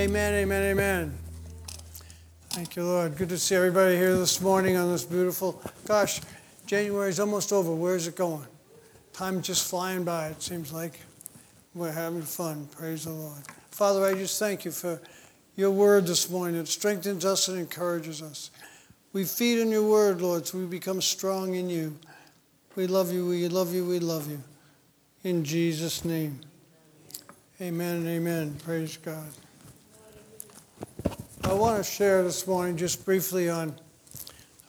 Amen, amen, amen. Thank you, Lord. Good to see everybody here this morning on this beautiful. Gosh, January's almost over. Where's it going? Time just flying by, it seems like. We're having fun. Praise the Lord. Father, I just thank you for your word this morning. It strengthens us and encourages us. We feed on your word, Lord, so we become strong in you. We love you, we love you, we love you. In Jesus' name. Amen and amen. Praise God. I want to share this morning just briefly on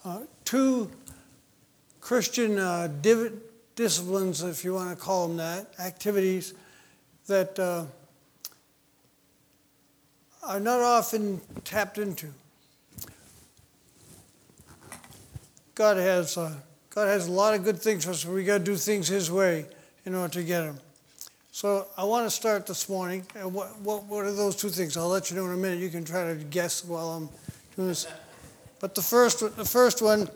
uh, two Christian uh, div- disciplines, if you want to call them that, activities that uh, are not often tapped into. God has, uh, God has a lot of good things for us, but we got to do things His way in order to get them. So I want to start this morning. And what, what, what are those two things? I'll let you know in a minute. You can try to guess while I'm doing this. But the first, the first one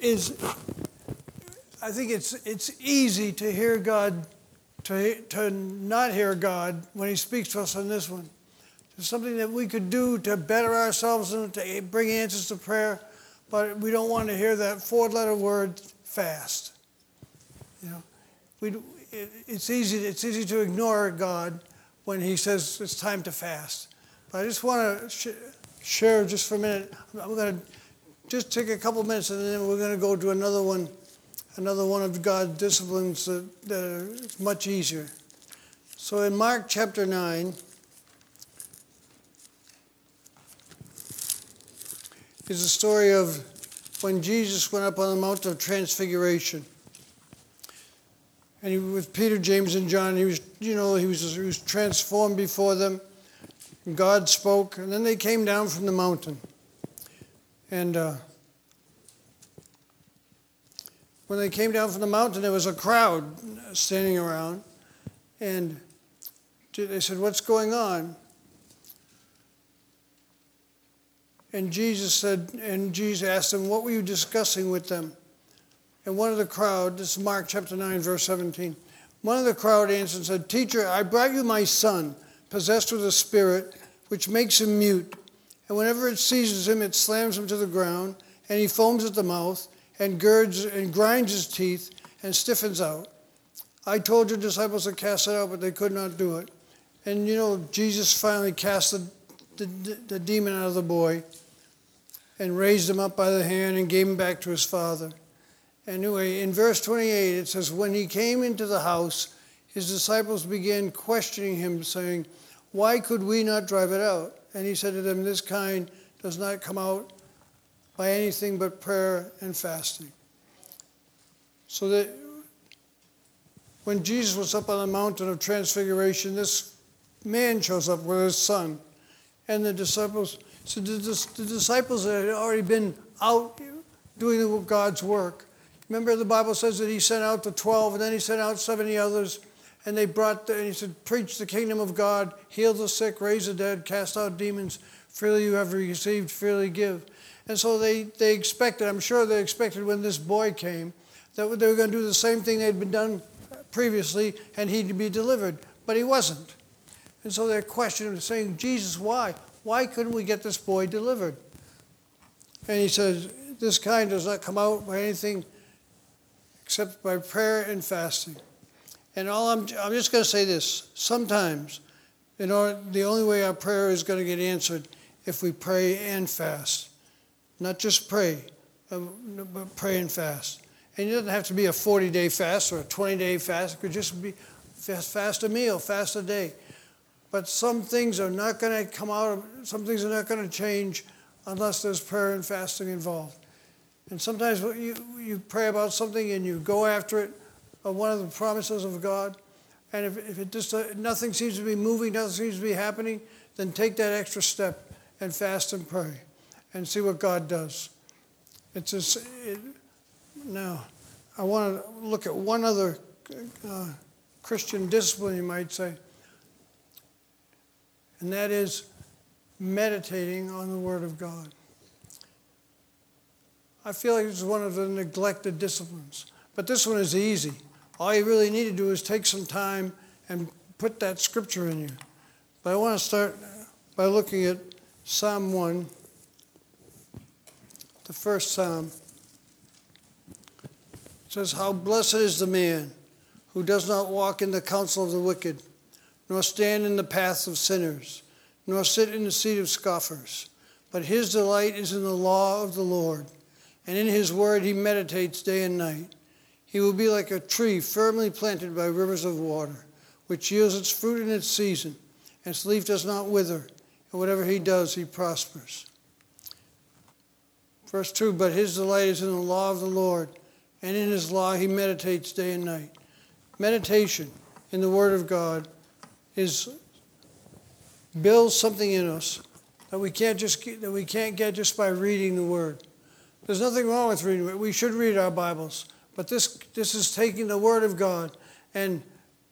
is, I think it's, it's easy to hear God, to, to not hear God when He speaks to us on this one. It's something that we could do to better ourselves and to bring answers to prayer, but we don't want to hear that four-letter word, fast. You know, we, it's easy, it's easy to ignore God when He says it's time to fast. But I just want to sh- share just for a minute. I'm going to just take a couple minutes and then we're going to go to another one, another one of God's disciplines that, that are much easier. So in Mark chapter 9, is a story of when Jesus went up on the Mount of Transfiguration and he, with Peter, James, and John, he was, you know, he was, he was transformed before them. God spoke, and then they came down from the mountain. And uh, when they came down from the mountain, there was a crowd standing around, and they said, "What's going on?" And Jesus said, and Jesus asked them, "What were you discussing with them?" And one of the crowd, this is Mark chapter 9, verse 17. One of the crowd answered and said, Teacher, I brought you my son, possessed with a spirit, which makes him mute. And whenever it seizes him, it slams him to the ground, and he foams at the mouth, and girds and grinds his teeth, and stiffens out. I told your disciples to cast it out, but they could not do it. And you know, Jesus finally cast the, the, the demon out of the boy and raised him up by the hand and gave him back to his father. Anyway, in verse 28, it says, When he came into the house, his disciples began questioning him, saying, Why could we not drive it out? And he said to them, This kind does not come out by anything but prayer and fasting. So that when Jesus was up on the mountain of transfiguration, this man shows up with his son. And the disciples, so the, the disciples had already been out doing God's work. Remember, the Bible says that he sent out the 12, and then he sent out 70 others, and they brought, the, and he said, Preach the kingdom of God, heal the sick, raise the dead, cast out demons. Freely you have received, freely give. And so they, they expected, I'm sure they expected when this boy came, that they were going to do the same thing they'd been done previously, and he'd be delivered. But he wasn't. And so they're questioning, saying, Jesus, why? Why couldn't we get this boy delivered? And he says, This kind does not come out by anything except by prayer and fasting. And all I'm, I'm just going to say this sometimes, in order, the only way our prayer is going to get answered if we pray and fast. Not just pray, um, but pray and fast. And it doesn't have to be a 40 day fast or a 20 day fast. It could just be fast, a meal, fast a day. But some things are not going to come out, some things are not going to change unless there's prayer and fasting involved. And sometimes you, you pray about something and you go after it, uh, one of the promises of God, and if, if it just uh, nothing seems to be moving, nothing seems to be happening, then take that extra step and fast and pray and see what God does. It's just, it, now, I want to look at one other uh, Christian discipline, you might say, and that is meditating on the Word of God. I feel like it's one of the neglected disciplines, but this one is easy. All you really need to do is take some time and put that scripture in you. But I want to start by looking at Psalm 1, the first Psalm. It says, How blessed is the man who does not walk in the counsel of the wicked, nor stand in the paths of sinners, nor sit in the seat of scoffers. But his delight is in the law of the Lord, and in his word he meditates day and night. He will be like a tree firmly planted by rivers of water, which yields its fruit in its season, and its leaf does not wither, and whatever he does, he prospers. Verse 2 But his delight is in the law of the Lord, and in his law he meditates day and night. Meditation in the Word of God is builds something in us that we can't just that we can't get just by reading the Word. There's nothing wrong with reading it. We should read our Bibles, but this this is taking the Word of God and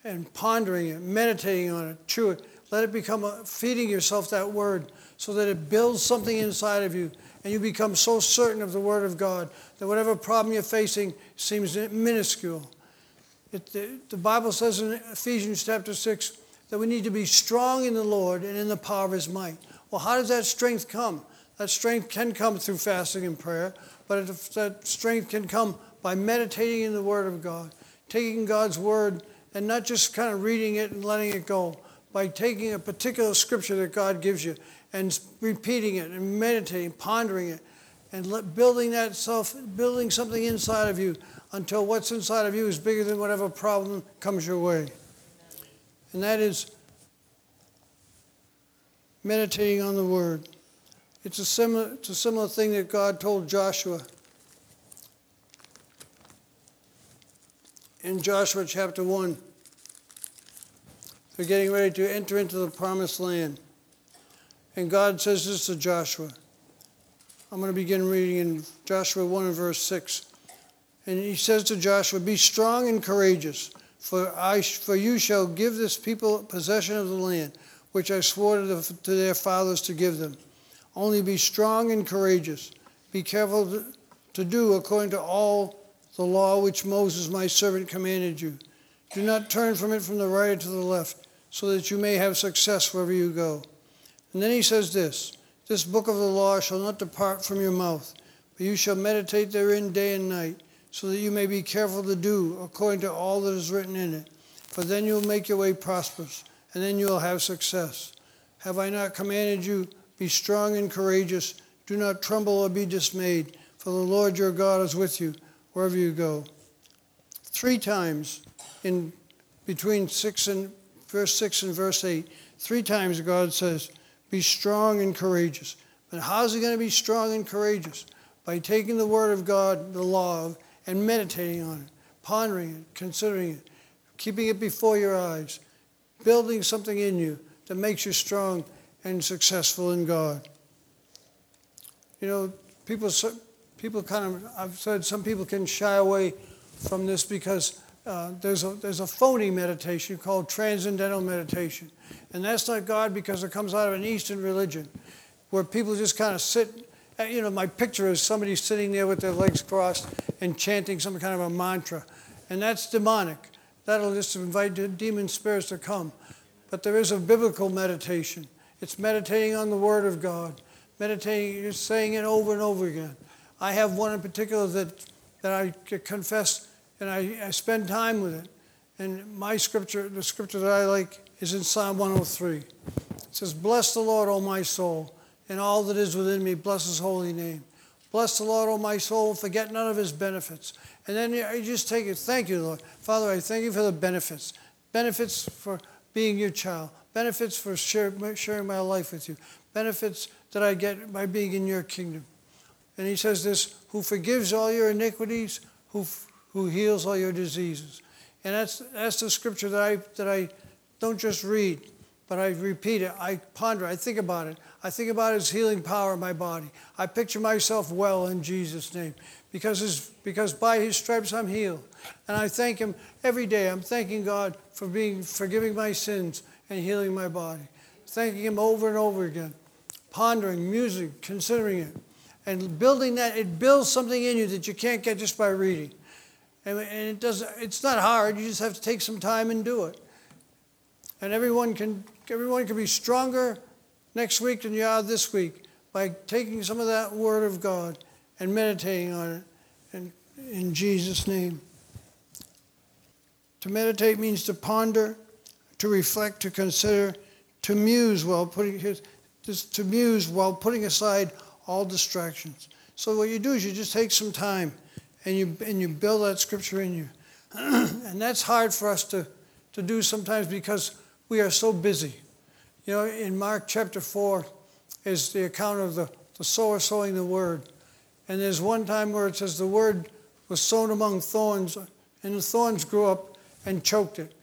and pondering it, meditating on it, chew it. Let it become a, feeding yourself that Word so that it builds something inside of you and you become so certain of the Word of God that whatever problem you're facing seems minuscule. It, the, the Bible says in Ephesians chapter 6 that we need to be strong in the Lord and in the power of His might. Well, how does that strength come? That strength can come through fasting and prayer, but that strength can come by meditating in the Word of God, taking God's Word and not just kind of reading it and letting it go, by taking a particular scripture that God gives you and repeating it and meditating, pondering it, and building that self, building something inside of you until what's inside of you is bigger than whatever problem comes your way. And that is meditating on the Word. It's a similar, it's a similar thing that God told Joshua. In Joshua chapter 1, they're getting ready to enter into the promised land. And God says this to Joshua. I'm going to begin reading in Joshua 1 and verse 6. And he says to Joshua, Be strong and courageous, for, I, for you shall give this people possession of the land, which I swore to, the, to their fathers to give them. Only be strong and courageous. Be careful to, do according to all the law which Moses my servant commanded you. Do not turn from it from the right or to the left, so that you may have success wherever you go. And then he says this This book of the law shall not depart from your mouth, but you shall meditate therein day and night, so that you may be careful to do according to all that is written in it. For then you will make your way prosperous, and then you will have success. Have I not commanded you? Be strong and courageous. Do not tremble or be dismayed, for the Lord your God is with you wherever you go. Three times in between six and verse six and verse eight, three times God says, be strong and courageous. But how's he going to be strong and courageous? By taking the Word of God, the law, and meditating on it, pondering it, considering it, keeping it before your eyes, building something in you that makes you strong and successful in God. You know, people, people kind of, I've said some people can shy away from this because uh, there's, a, there's a phony meditation called transcendental meditation. And that's not God because it comes out of an Eastern religion where people just kind of sit. Uh, you know, my picture is somebody sitting there with their legs crossed and chanting some kind of a mantra. And that's demonic. That'll just invite demon spirits to come. But there is a biblical meditation. It's meditating on the Word of God, meditating, just saying it over and over again. I have one in particular that, that I confess and I, I spend time with it. And my scripture, the scripture that I like, is in Psalm 103. It says, Bless the Lord, O my soul, and all that is within me, bless his holy name. Bless the Lord, O my soul, forget none of his benefits. And then you just take it. Thank you, Lord. Father, I thank you for the benefits. Benefits for being your child. Benefits for sharing my life with you. Benefits that I get by being in your kingdom. And he says this, who forgives all your iniquities, who, who heals all your diseases. And that's, that's the scripture that I, that I don't just read, but I repeat it. I ponder. I think about it. I think about His healing power in my body. I picture myself well in Jesus' name because, his, because by His stripes I'm healed. And I thank Him every day. I'm thanking God for being forgiving my sins and healing my body. Thanking Him over and over again. Pondering music, considering it, and building that. It builds something in you that you can't get just by reading. And, and it does. It's not hard. You just have to take some time and do it. And everyone can everyone can be stronger next week than you are this week by taking some of that Word of God and meditating on it. And in Jesus' name. To meditate means to ponder, to reflect, to consider, to muse while putting his, just to muse while putting aside all distractions. So what you do is you just take some time and you and you build that scripture in you. and that's hard for us to, to do sometimes because we are so busy. You know, in Mark chapter 4 is the account of the, the sower sowing the word. And there's one time where it says the word was sown among thorns, and the thorns grew up and choked it.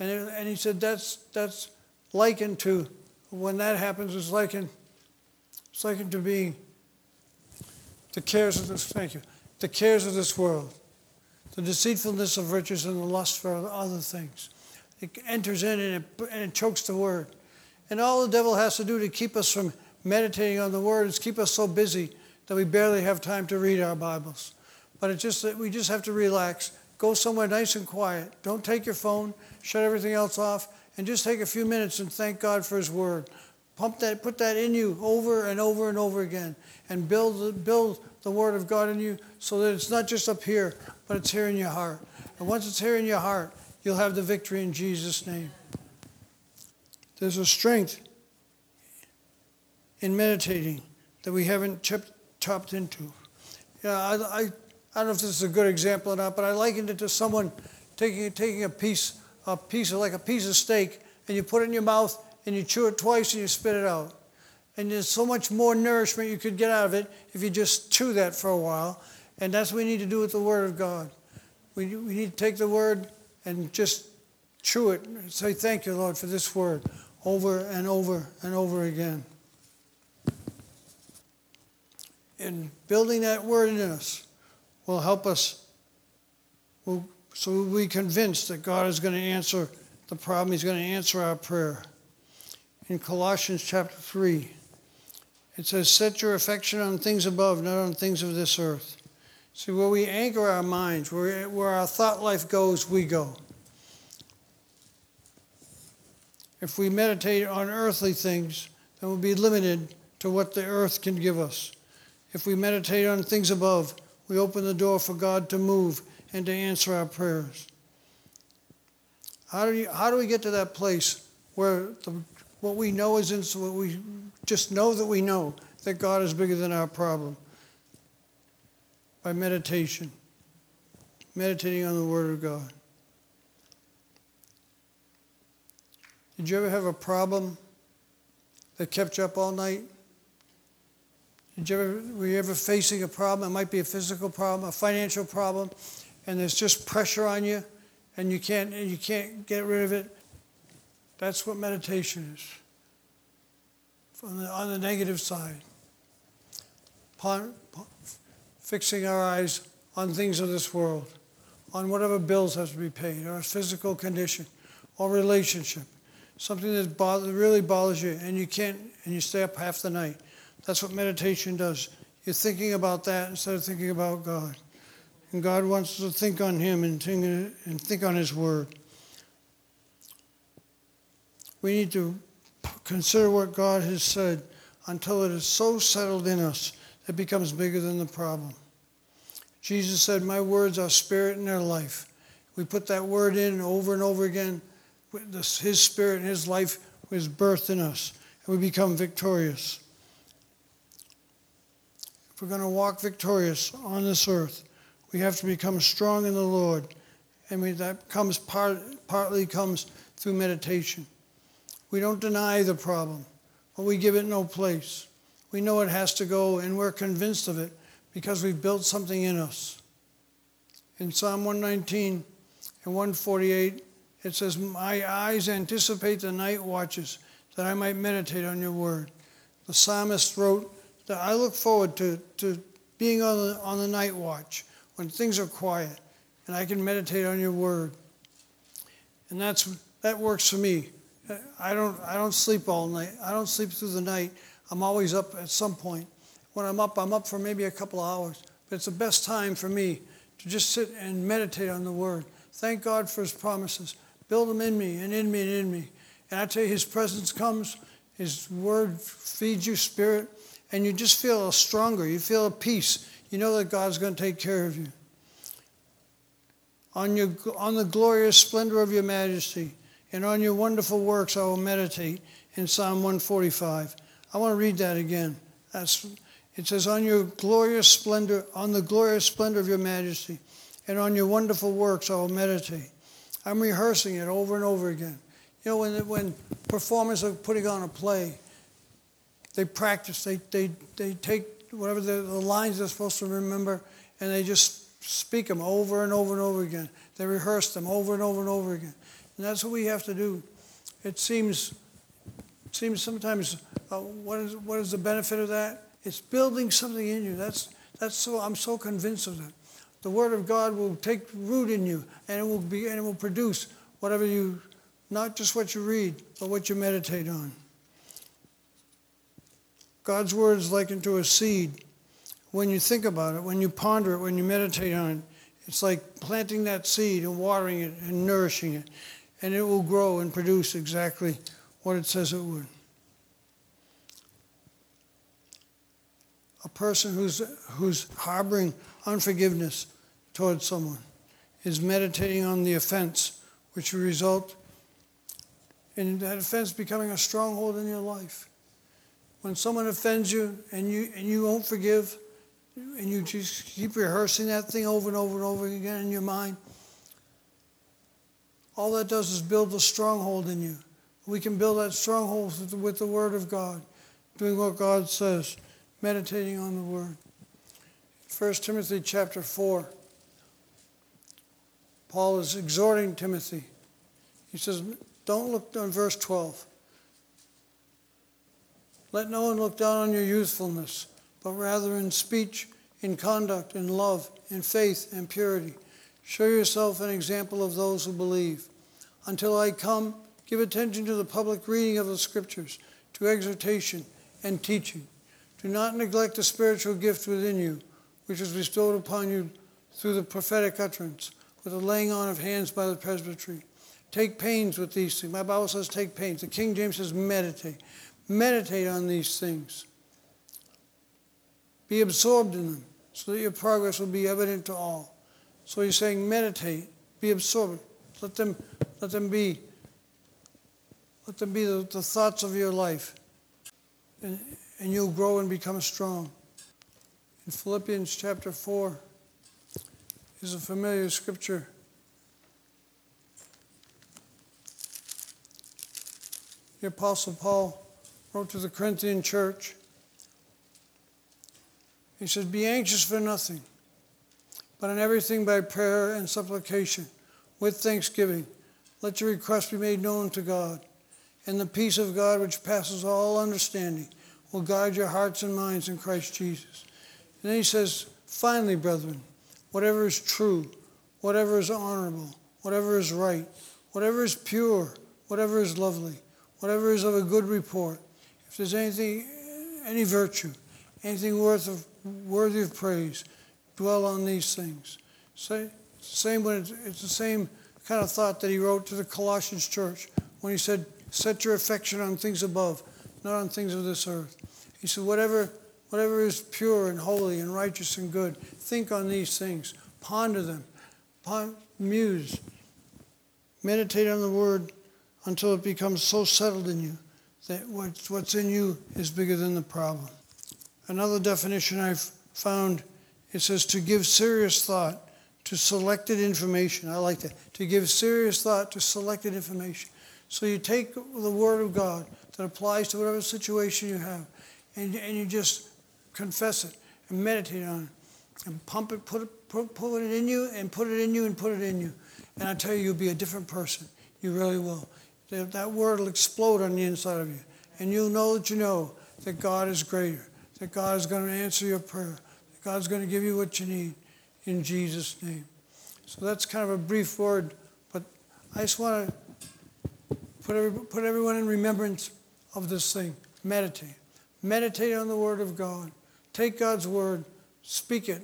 And, it, and he said that's, that's likened to, when that happens, it's likened, it's likened to being the cares of this, thank you, the cares of this world, the deceitfulness of riches and the lust for other things. It enters in and it, and it chokes the word. And all the devil has to do to keep us from meditating on the word is keep us so busy that we barely have time to read our Bibles. But it's just that we just have to relax. Go somewhere nice and quiet. Don't take your phone, shut everything else off, and just take a few minutes and thank God for His Word. Pump that, put that in you over and over and over again, and build build the Word of God in you so that it's not just up here, but it's here in your heart. And once it's here in your heart, you'll have the victory in Jesus' name. There's a strength in meditating that we haven't chopped into. Yeah, I, I, I don't know if this is a good example or not, but I likened it to someone taking, taking a piece, a piece of like a piece of steak, and you put it in your mouth and you chew it twice and you spit it out. And there's so much more nourishment you could get out of it if you just chew that for a while. And that's what we need to do with the Word of God. We, we need to take the Word and just chew it and say, Thank you, Lord, for this Word over and over and over again. And building that word in us will help us will, so we'll be convinced that God is going to answer the problem. He's going to answer our prayer. In Colossians chapter 3, it says, Set your affection on things above, not on things of this earth. See, where we anchor our minds, where, where our thought life goes, we go. If we meditate on earthly things, then we'll be limited to what the earth can give us. If we meditate on things above, we open the door for God to move and to answer our prayers. How do, you, how do we get to that place where the, what we know is in, what we just know that we know that God is bigger than our problem? By meditation, meditating on the Word of God. Did you ever have a problem that kept you up all night? You ever, were you ever facing a problem? It might be a physical problem, a financial problem, and there's just pressure on you, and you can't, you can't get rid of it. That's what meditation is. The, on the negative side, Pon, fixing our eyes on things of this world, on whatever bills have to be paid, or a physical condition, or relationship something that bother, really bothers you and you can't, and you stay up half the night. That's what meditation does. You're thinking about that instead of thinking about God. And God wants us to think on Him and think, on His Word. We need to consider what God has said until it is so settled in us that it becomes bigger than the problem. Jesus said, My words are spirit and their life. We put that word in over and over again his spirit and his life was birthed in us, and we become victorious. We're going to walk victorious on this earth, we have to become strong in the Lord, and we, that comes part, partly comes through meditation. We don't deny the problem, but we give it no place. We know it has to go, and we're convinced of it because we've built something in us. In Psalm 119 and 148, it says, My eyes anticipate the night watches that I might meditate on your word. The psalmist wrote that I look forward to, to being on the, on the night watch when things are quiet and I can meditate on your word. And that's, that works for me. I don't, I don't sleep all night. I don't sleep through the night. I'm always up at some point. When I'm up, I'm up for maybe a couple of hours. But it's the best time for me to just sit and meditate on the Word. Thank God for His promises. Build them in me and in me and in me. And I tell you, His presence comes, His Word feeds you spirit, and you just feel stronger. You feel a peace. You know that God's going to take care of you. On, your, on the glorious splendor of your majesty and on your wonderful works I will meditate in Psalm 145. I want to read that again. That's, it says, On your glorious splendor, on the glorious splendor of your majesty, and on your wonderful works I will meditate. I'm rehearsing it over and over again. You know, when, when performers are putting on a play, they practice, they, they, they take whatever the, the lines they're supposed to remember, and they just speak them over and over and over again. They rehearse them over and over and over again. And that's what we have to do. It seems, seems sometimes, uh, what, is, what is the benefit of that? It's building something in you. That's, that's so, I'm so convinced of that. The Word of God will take root in you and it will, be, and it will produce whatever you, not just what you read, but what you meditate on. God's Word is likened to a seed. When you think about it, when you ponder it, when you meditate on it, it's like planting that seed and watering it and nourishing it and it will grow and produce exactly what it says it would. A person who's, who's harboring unforgiveness towards someone is meditating on the offense, which will result in that offense becoming a stronghold in your life. When someone offends you and you, and you won't forgive, and you just keep rehearsing that thing over and over and over again in your mind, all that does is build a stronghold in you. We can build that stronghold with the Word of God, doing what God says, meditating on the Word. 1 Timothy chapter 4, Paul is exhorting Timothy. He says, Don't look on verse 12. Let no one look down on your youthfulness, but rather in speech, in conduct, in love, in faith, and purity. Show yourself an example of those who believe. Until I come, give attention to the public reading of the Scriptures, to exhortation and teaching. Do not neglect the spiritual gift within you, which is bestowed upon you through the prophetic utterance, with the laying on of hands by the presbytery. Take pains with these things. My Bible says take pains. The King James says meditate. Meditate on these things. Be absorbed in them so that your progress will be evident to all. So he's saying, meditate, be absorbed. Let them, let them be, let them be the, the thoughts of your life. And, and you'll grow and become strong. In Philippians chapter 4 is a familiar scripture. The Apostle Paul wrote to the Corinthian church. He said, Be anxious for nothing but in everything by prayer and supplication, with thanksgiving, let your requests be made known to God. And the peace of God, which passes all understanding, will guide your hearts and minds in Christ Jesus. And then he says, Finally, brethren, whatever is true, whatever is honorable, whatever is right, whatever is pure, whatever is lovely, whatever is of a good report, if there's anything, any virtue, anything worth of, worthy of praise, dwell on these things. Say, same when it's, it's the same kind of thought that he wrote to the Colossians church when he said, Set your affection on things above, not on things of this earth. He said, Whatever, whatever is pure and holy and righteous and good, think on these things, ponder them, ponder, muse, meditate on the word until it becomes so settled in you that what's, in you is bigger than the problem. Another definition I've found it says to give serious thought to selected information. I like that. To give serious thought to selected information. So you take the Word of God that applies to whatever situation you have, and, and you just confess it and meditate on it and pump it, put it, put, put it in you and put it in you and put it in you. And I tell you, you'll be a different person. You really will. That, word will explode on the inside of you. And you'll know that you know that God is greater, that God is going to answer your prayer, that God's going to give you what you need in Jesus' name. So that's kind of a brief word, but I just want to put, every, put everyone in remembrance of this thing. Meditate. Meditate on the Word of God. Take God's Word, speak it,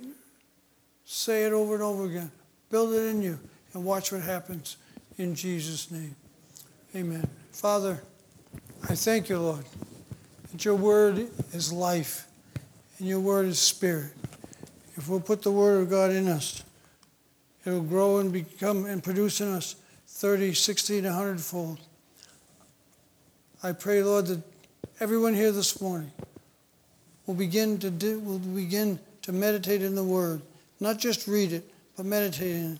say it over and over again, build it in you, and watch what happens in Jesus' name. Amen. Father, I thank you, Lord, that your Word is life and your Word is spirit. If we'll put the Word of God in us, it'll grow and become and produce in us 30, 60, and 100 fold. I pray, Lord, that everyone here this morning will begin to do, will begin to meditate in the Word, not just read it, but meditate in it,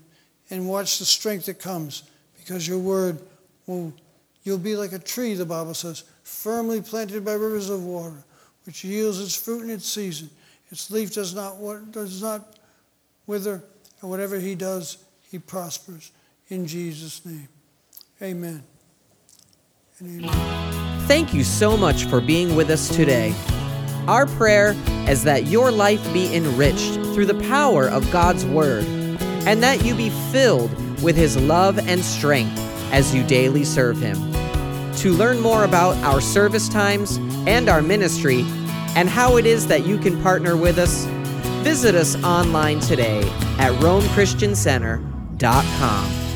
and watch the strength that comes, because your Word will. You'll be like a tree, the Bible says, firmly planted by rivers of water, which yields its fruit in its season. Its leaf does not does not wither, and whatever he does, he prospers. In Jesus' name, Amen. And amen. Thank you so much for being with us today. Our prayer is that your life be enriched through the power of God's Word, and that you be filled with His love and strength as you daily serve Him. To learn more about our service times and our ministry, and how it is that you can partner with us, visit us online today at RomeChristianCenter.com.